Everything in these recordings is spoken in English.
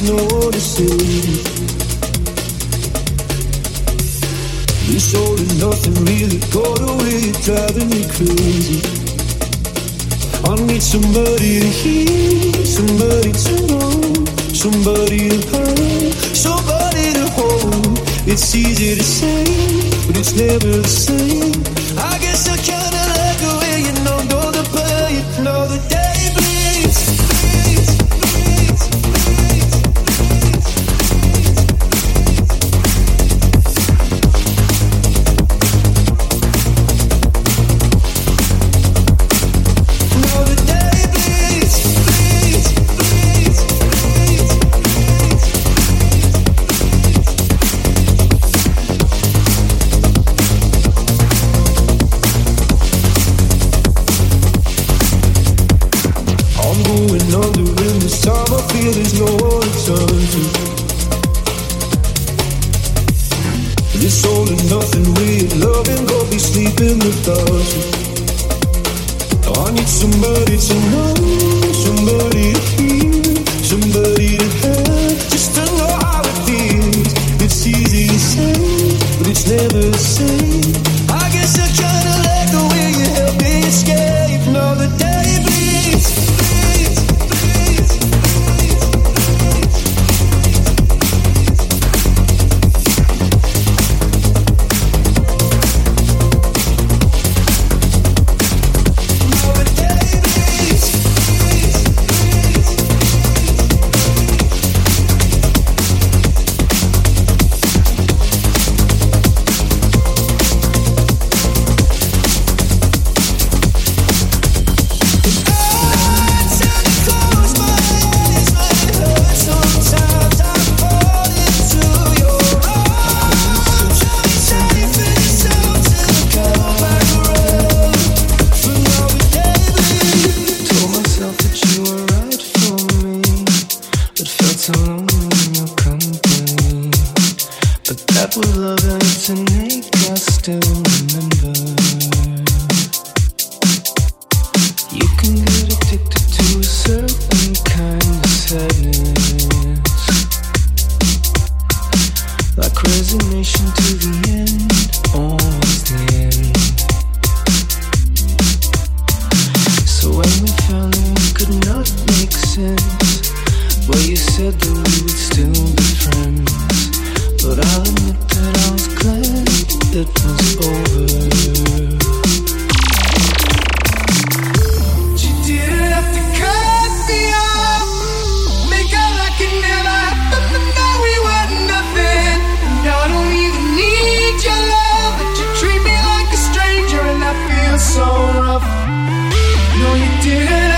is noticing. You sold nothing really got away, driving me crazy. I need somebody to hear, somebody to know, somebody to hurt, somebody to hold. It's easy to say, but it's never the same. I guess I can't. so rough. No, you didn't.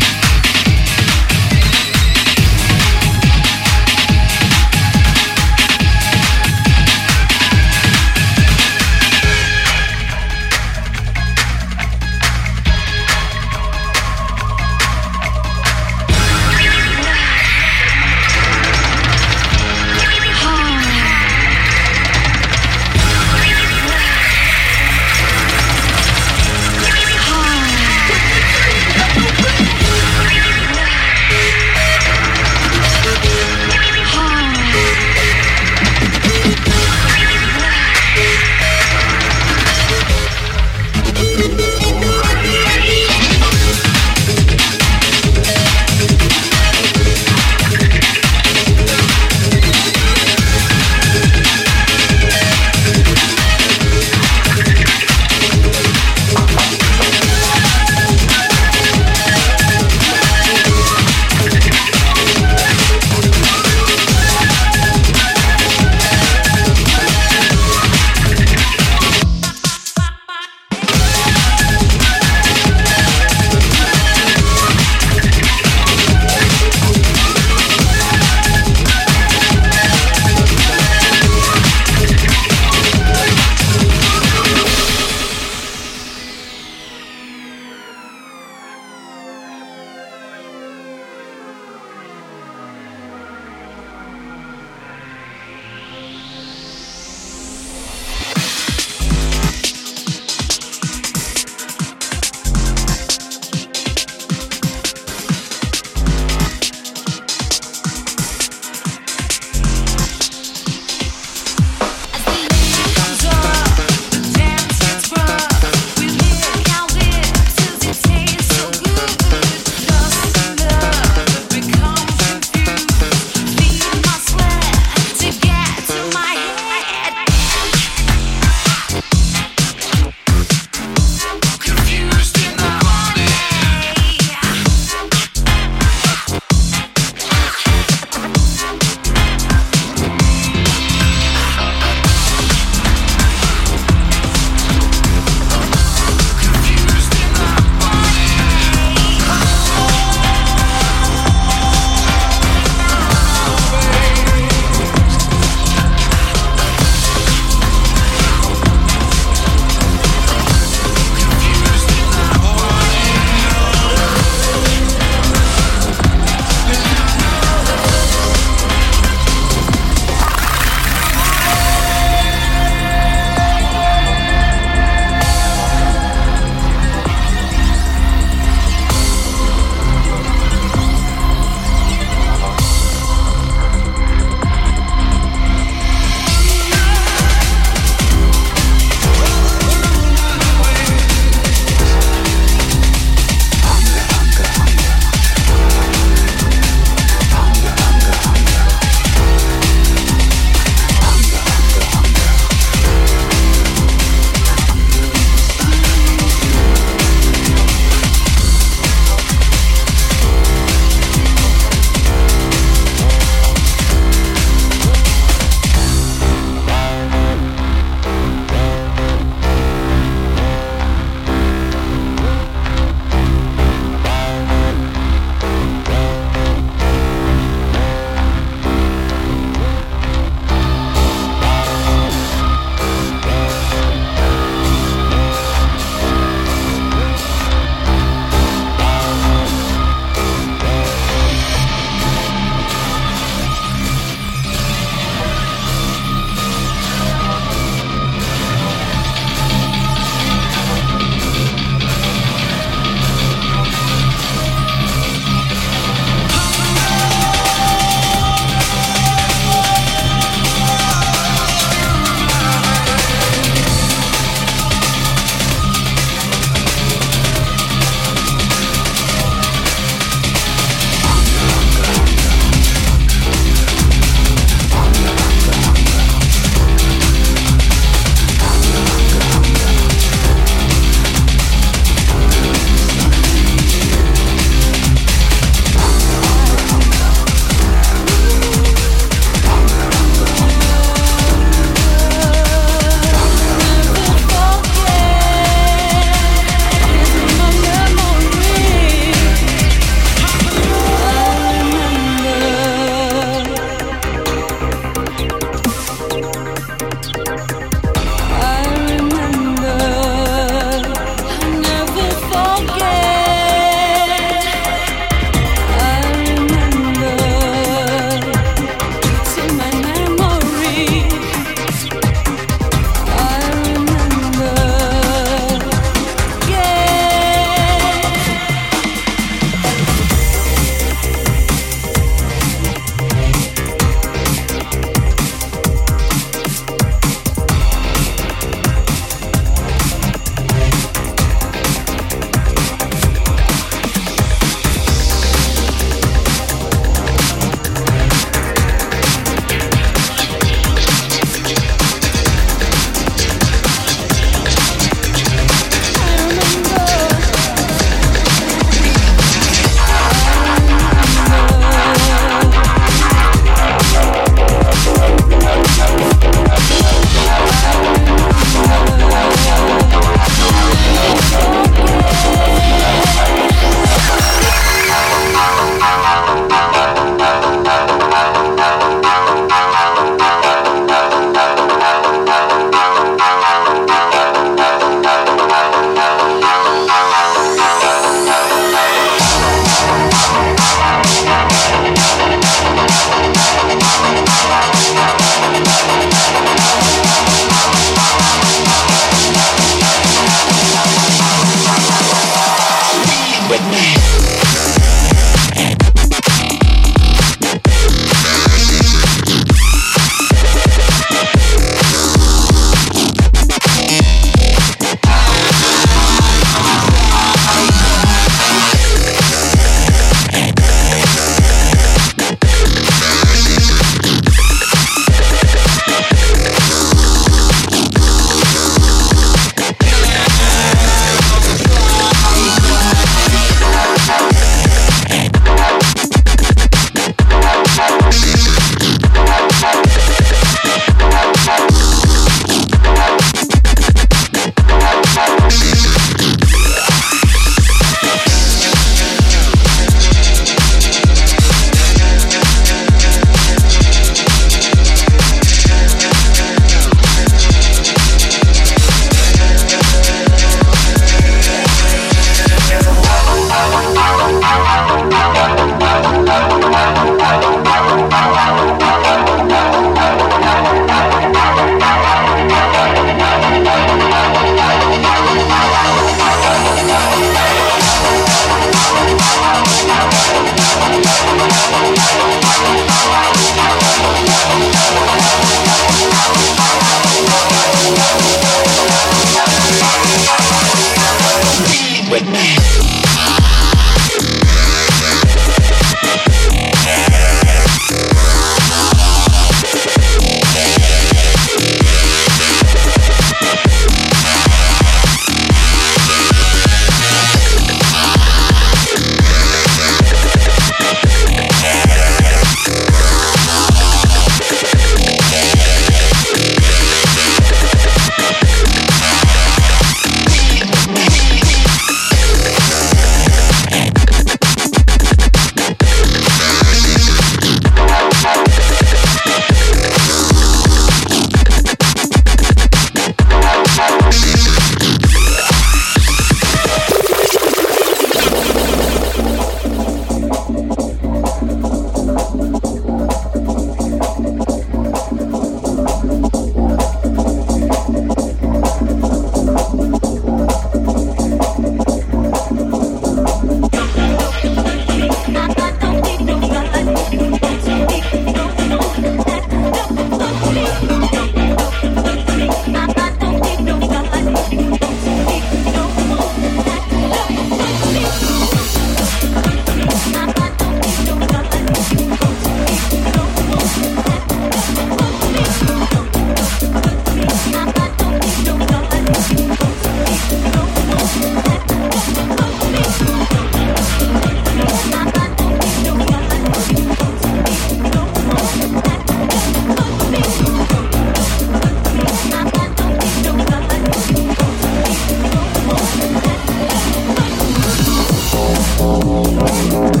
Música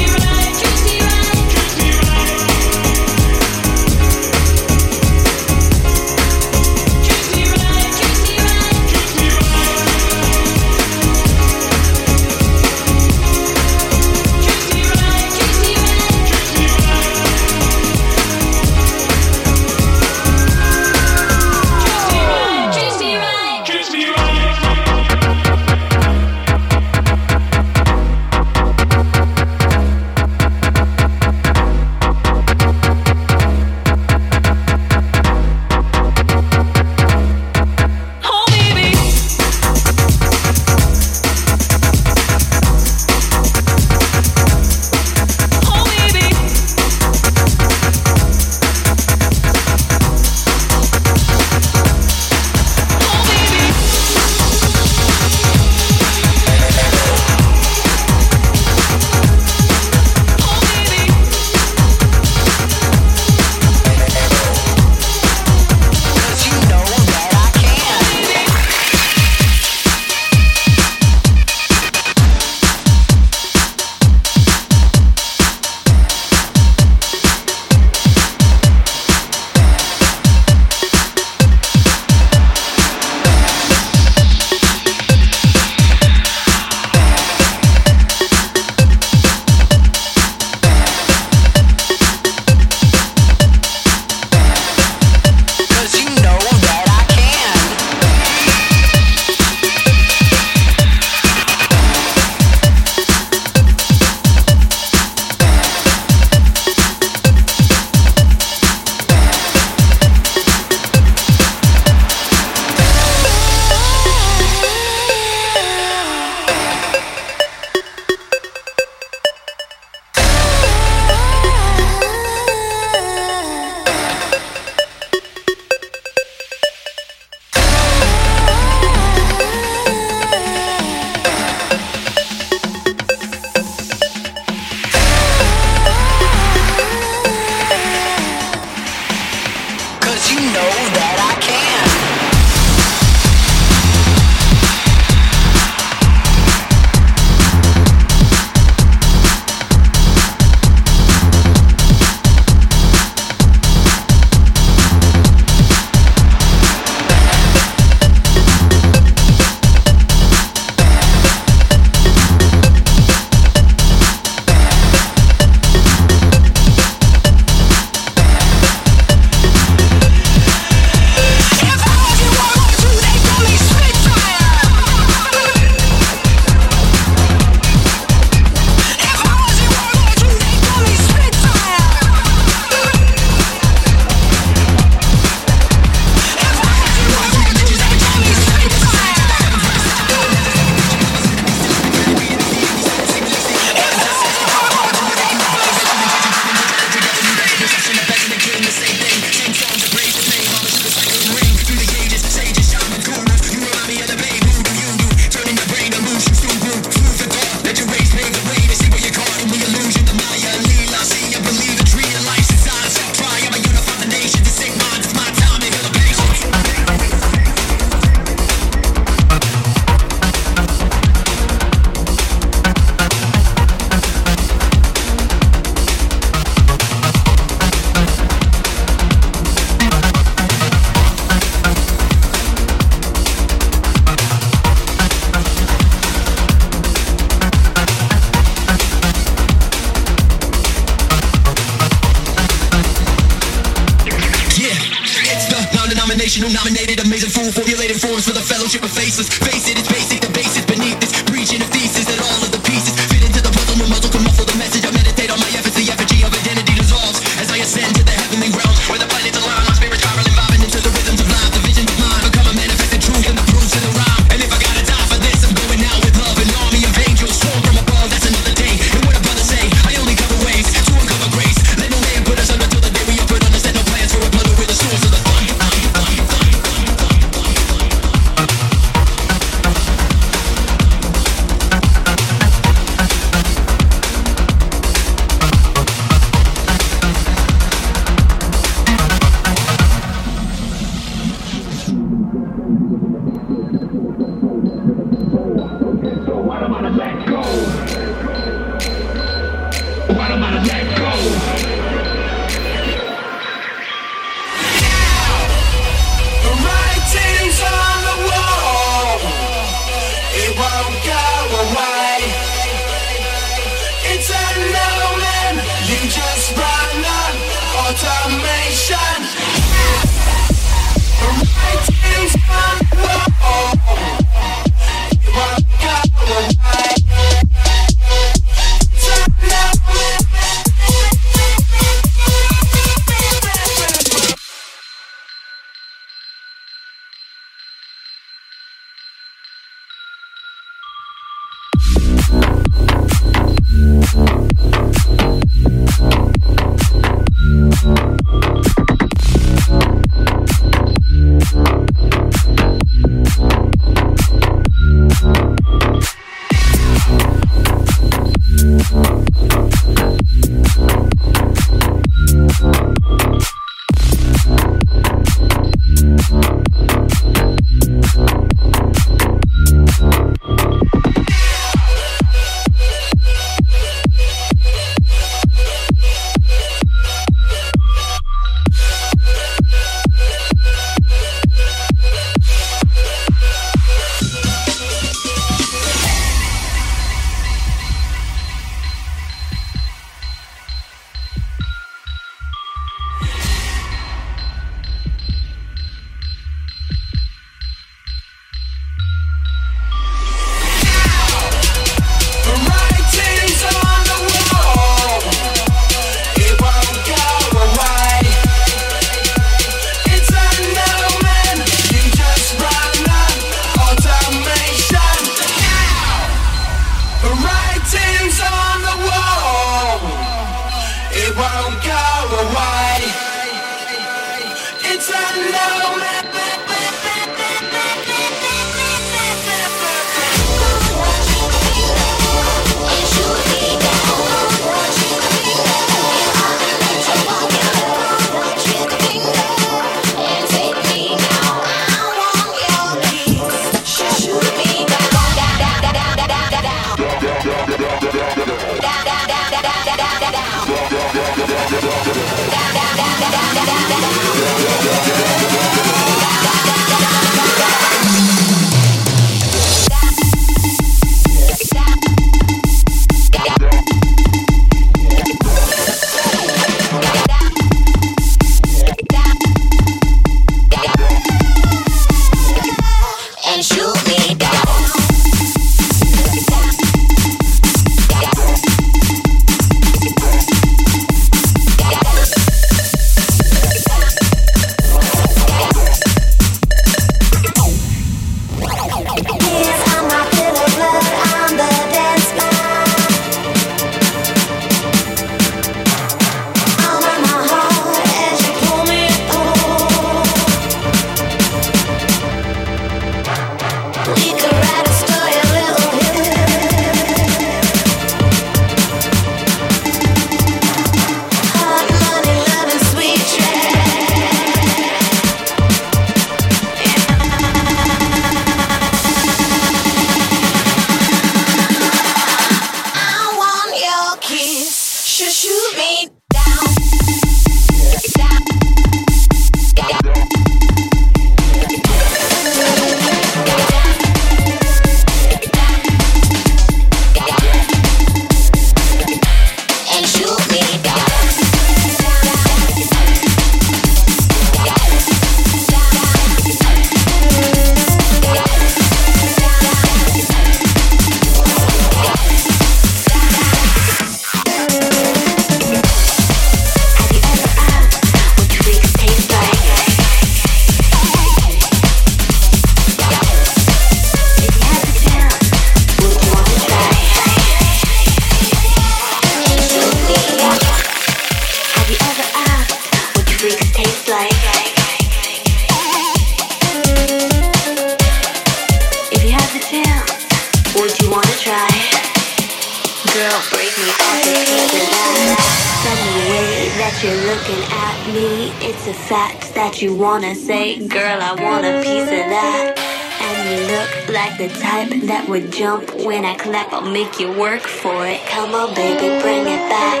I'll make you work for it. Come on, baby, bring it back.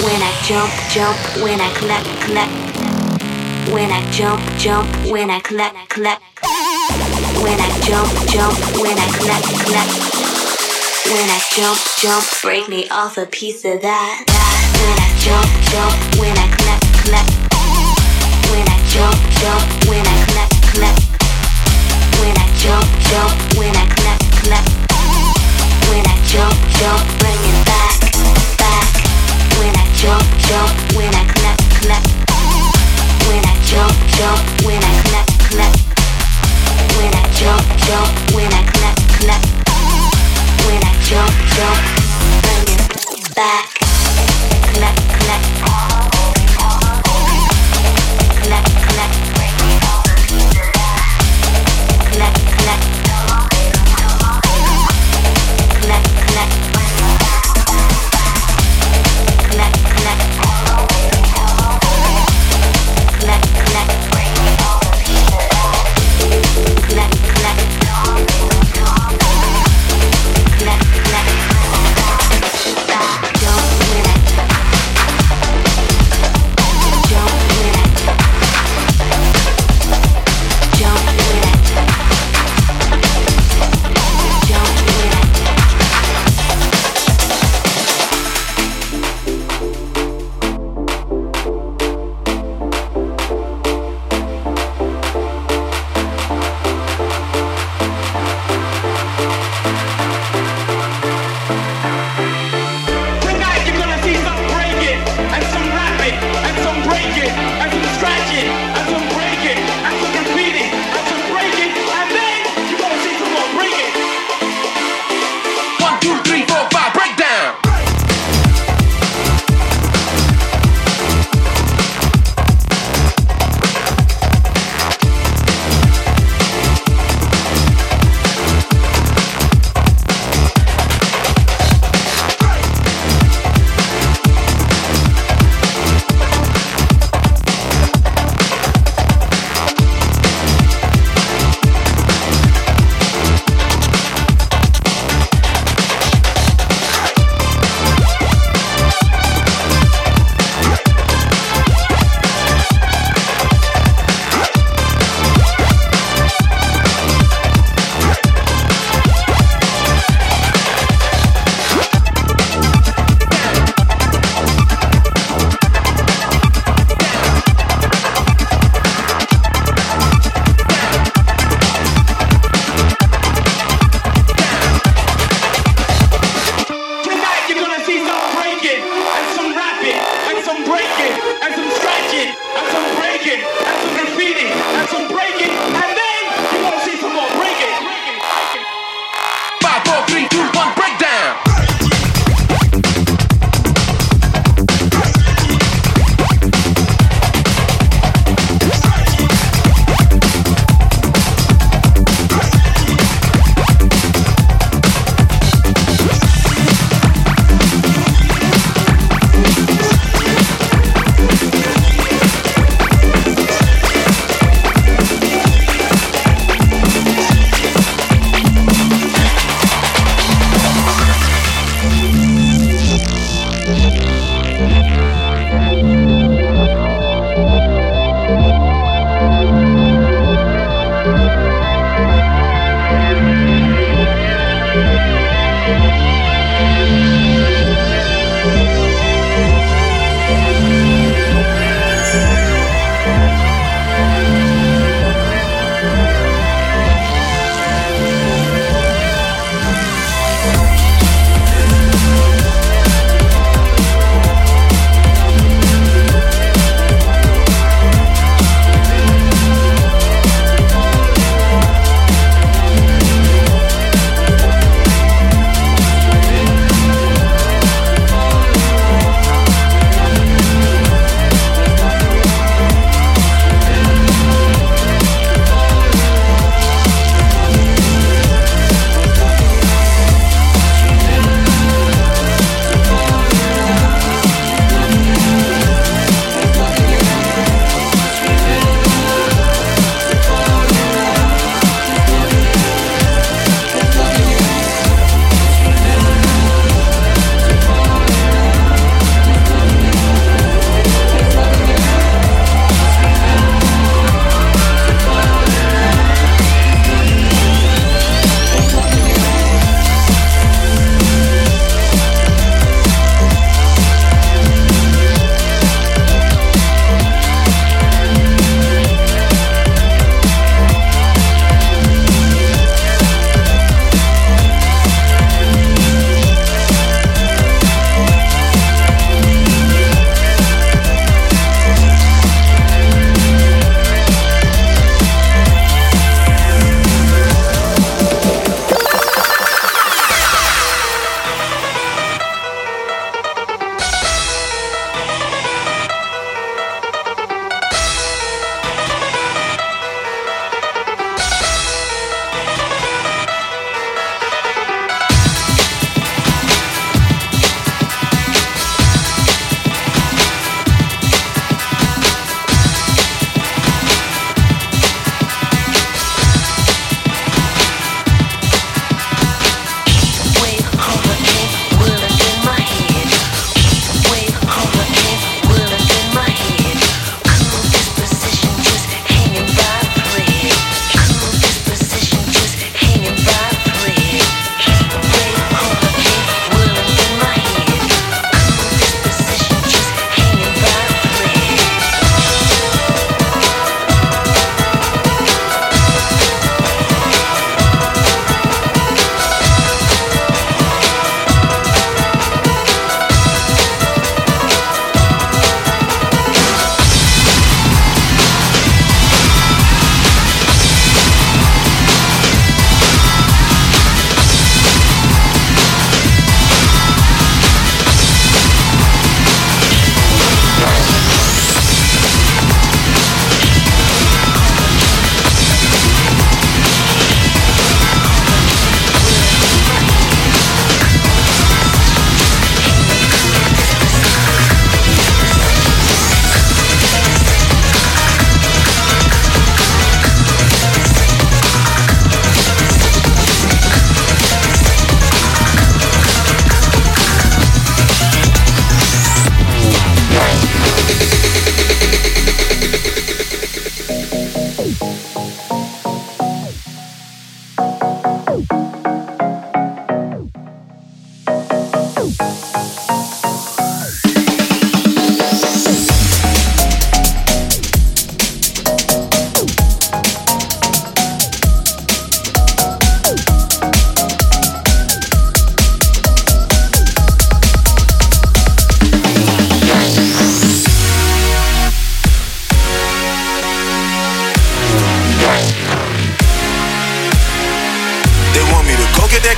When I jump, jump, when I clap, clap. When I jump, jump, when I clap, clap. When I jump, jump, when I clap, clap. When I jump, jump, break me off a piece of that. When I jump, jump, when I clap, clap. When I jump, jump, when I clap, clap. When I jump, jump, when I clap. Jump, jump, bring it back, back. When I jump, jump, when I clap, clap. When I jump, jump, when I clap, clap. When I jump, jump, bring it back.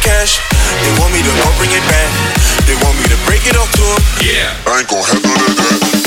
Cash. They want me to go bring it back. They want me to break it off to them. Yeah. I ain't gon' have none of that.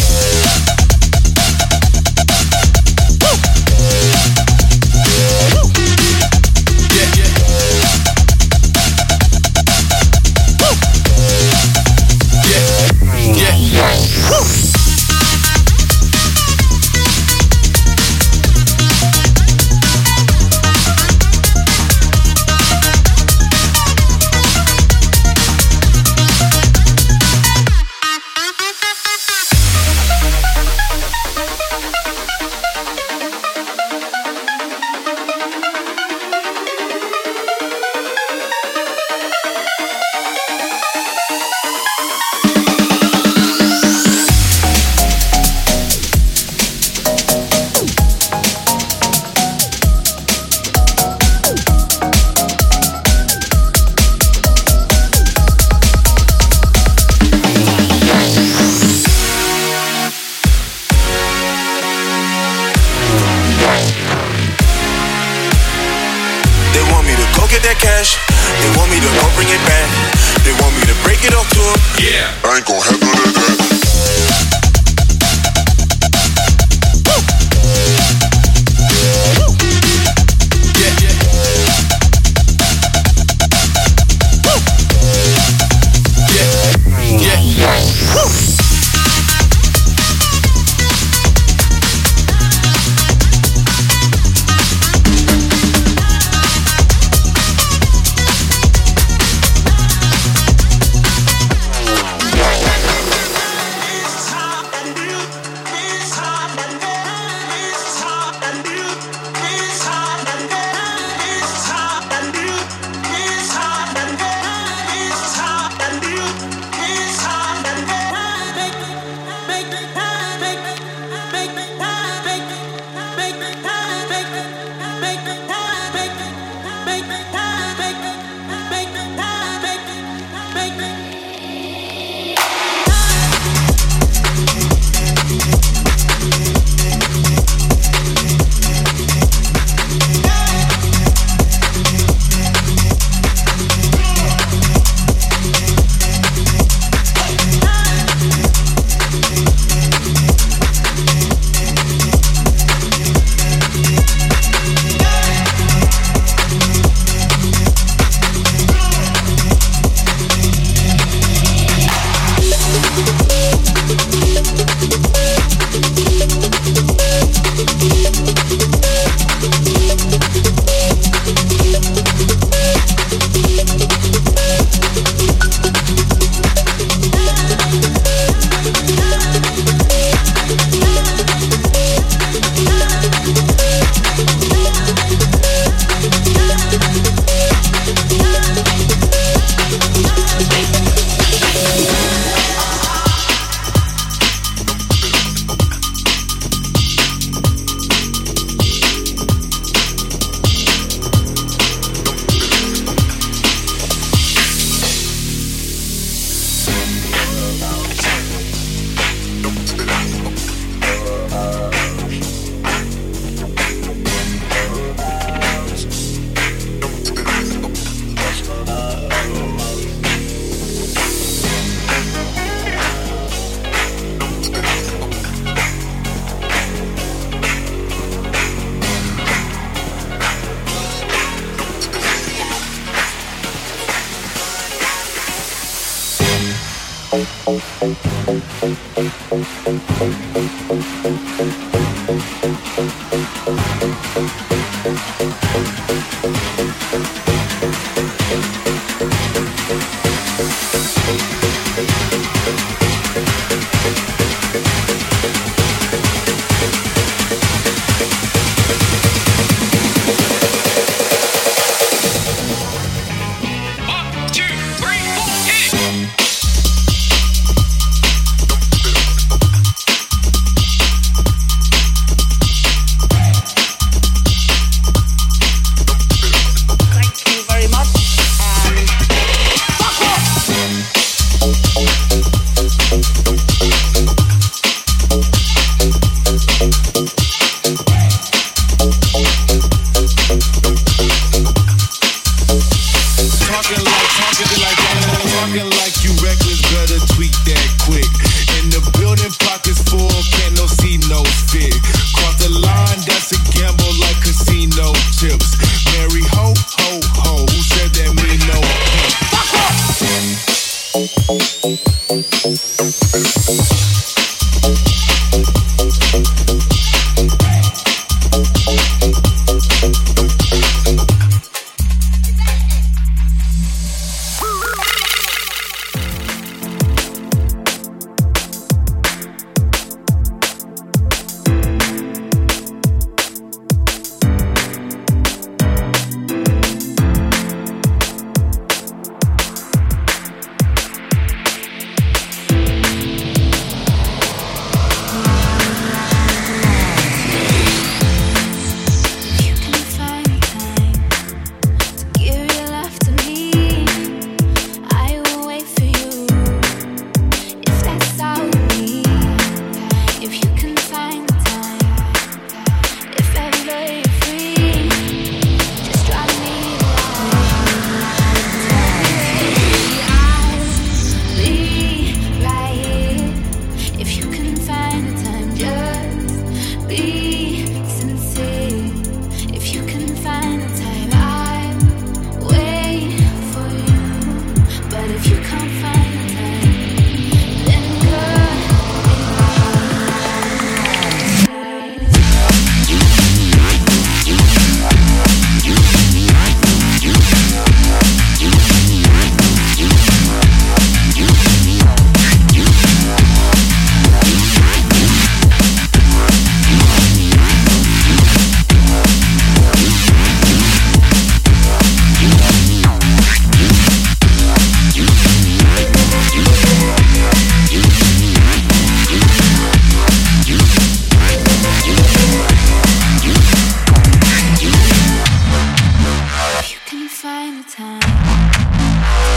time.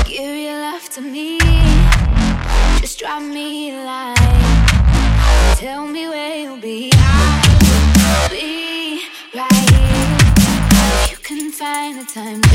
Give your love to me. Just drop me a line. Tell me where you'll be. I'll be right here. You can find the time.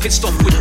Pissed off with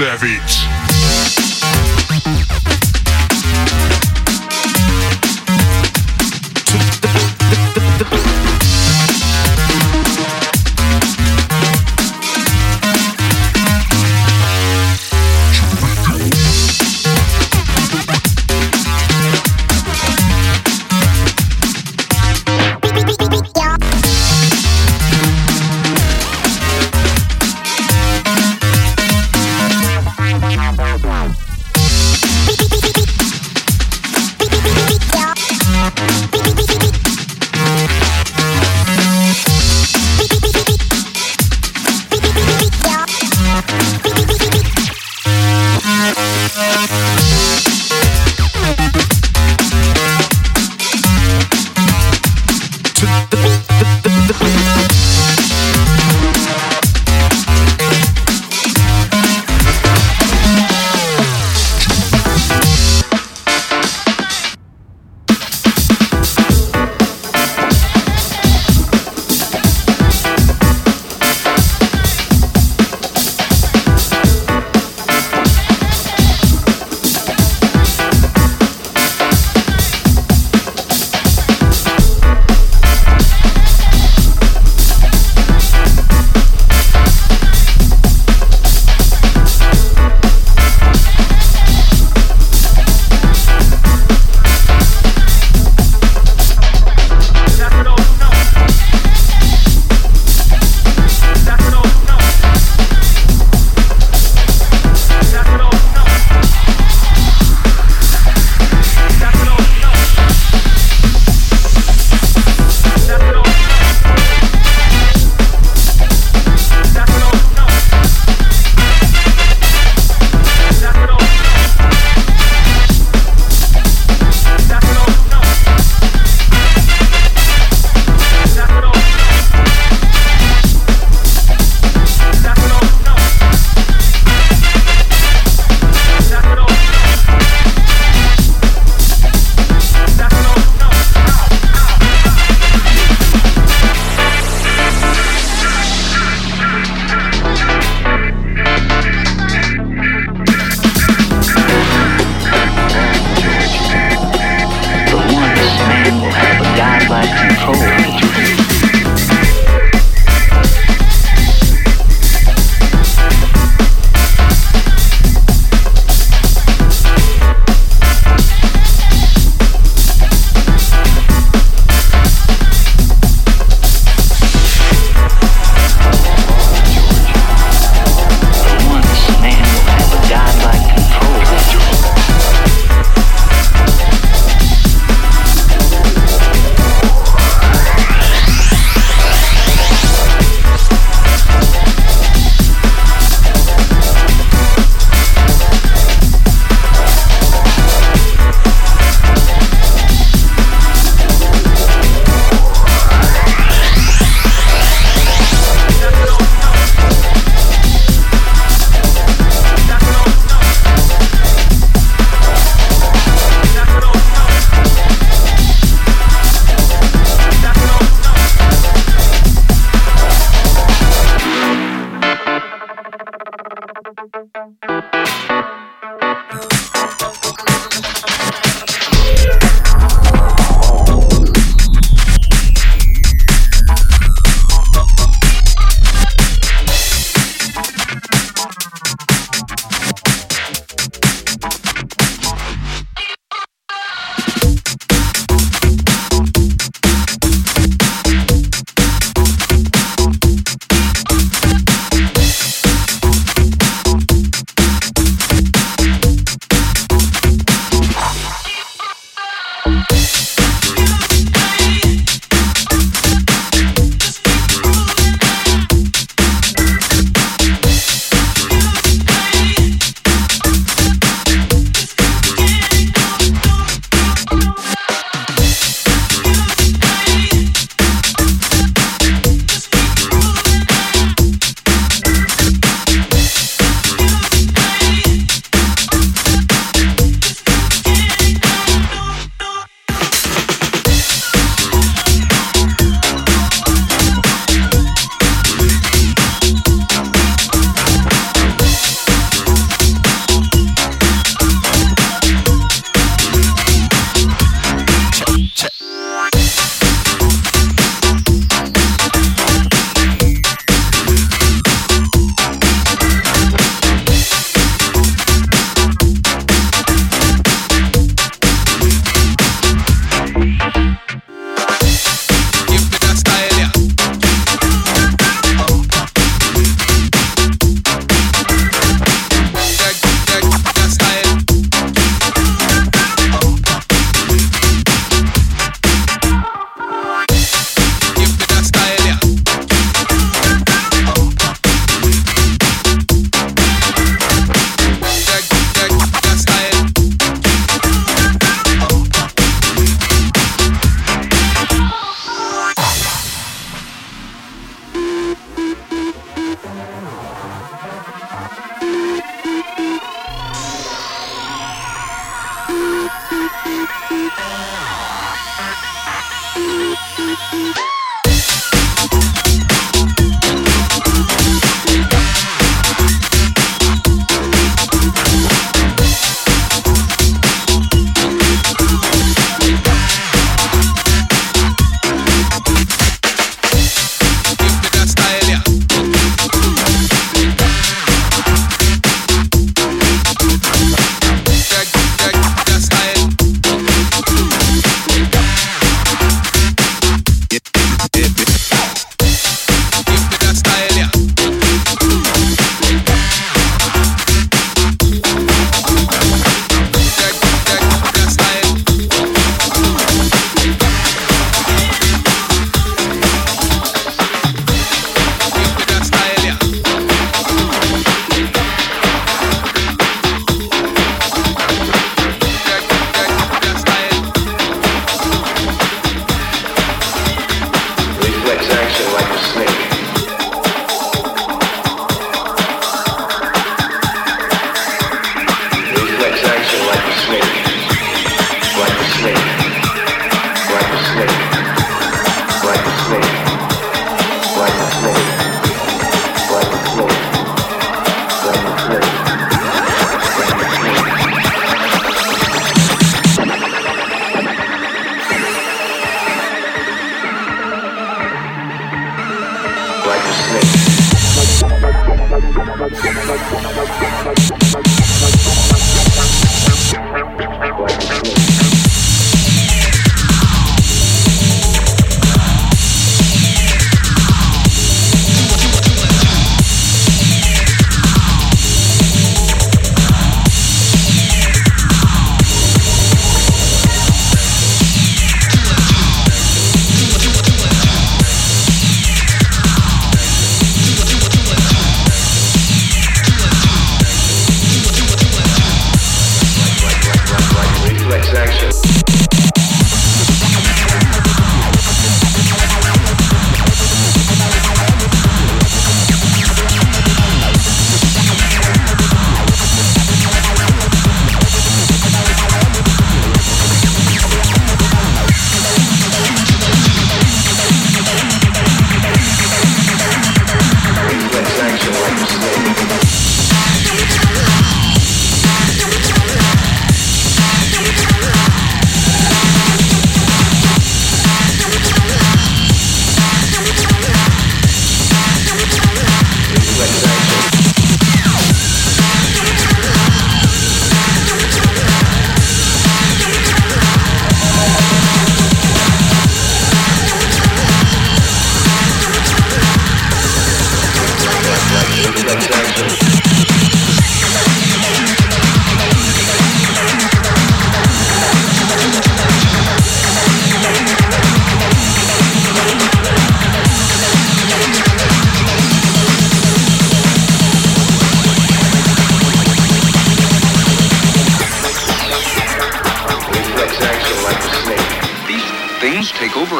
Wet,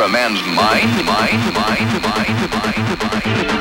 a man's mind, mind, mind, mind, mind, Reflex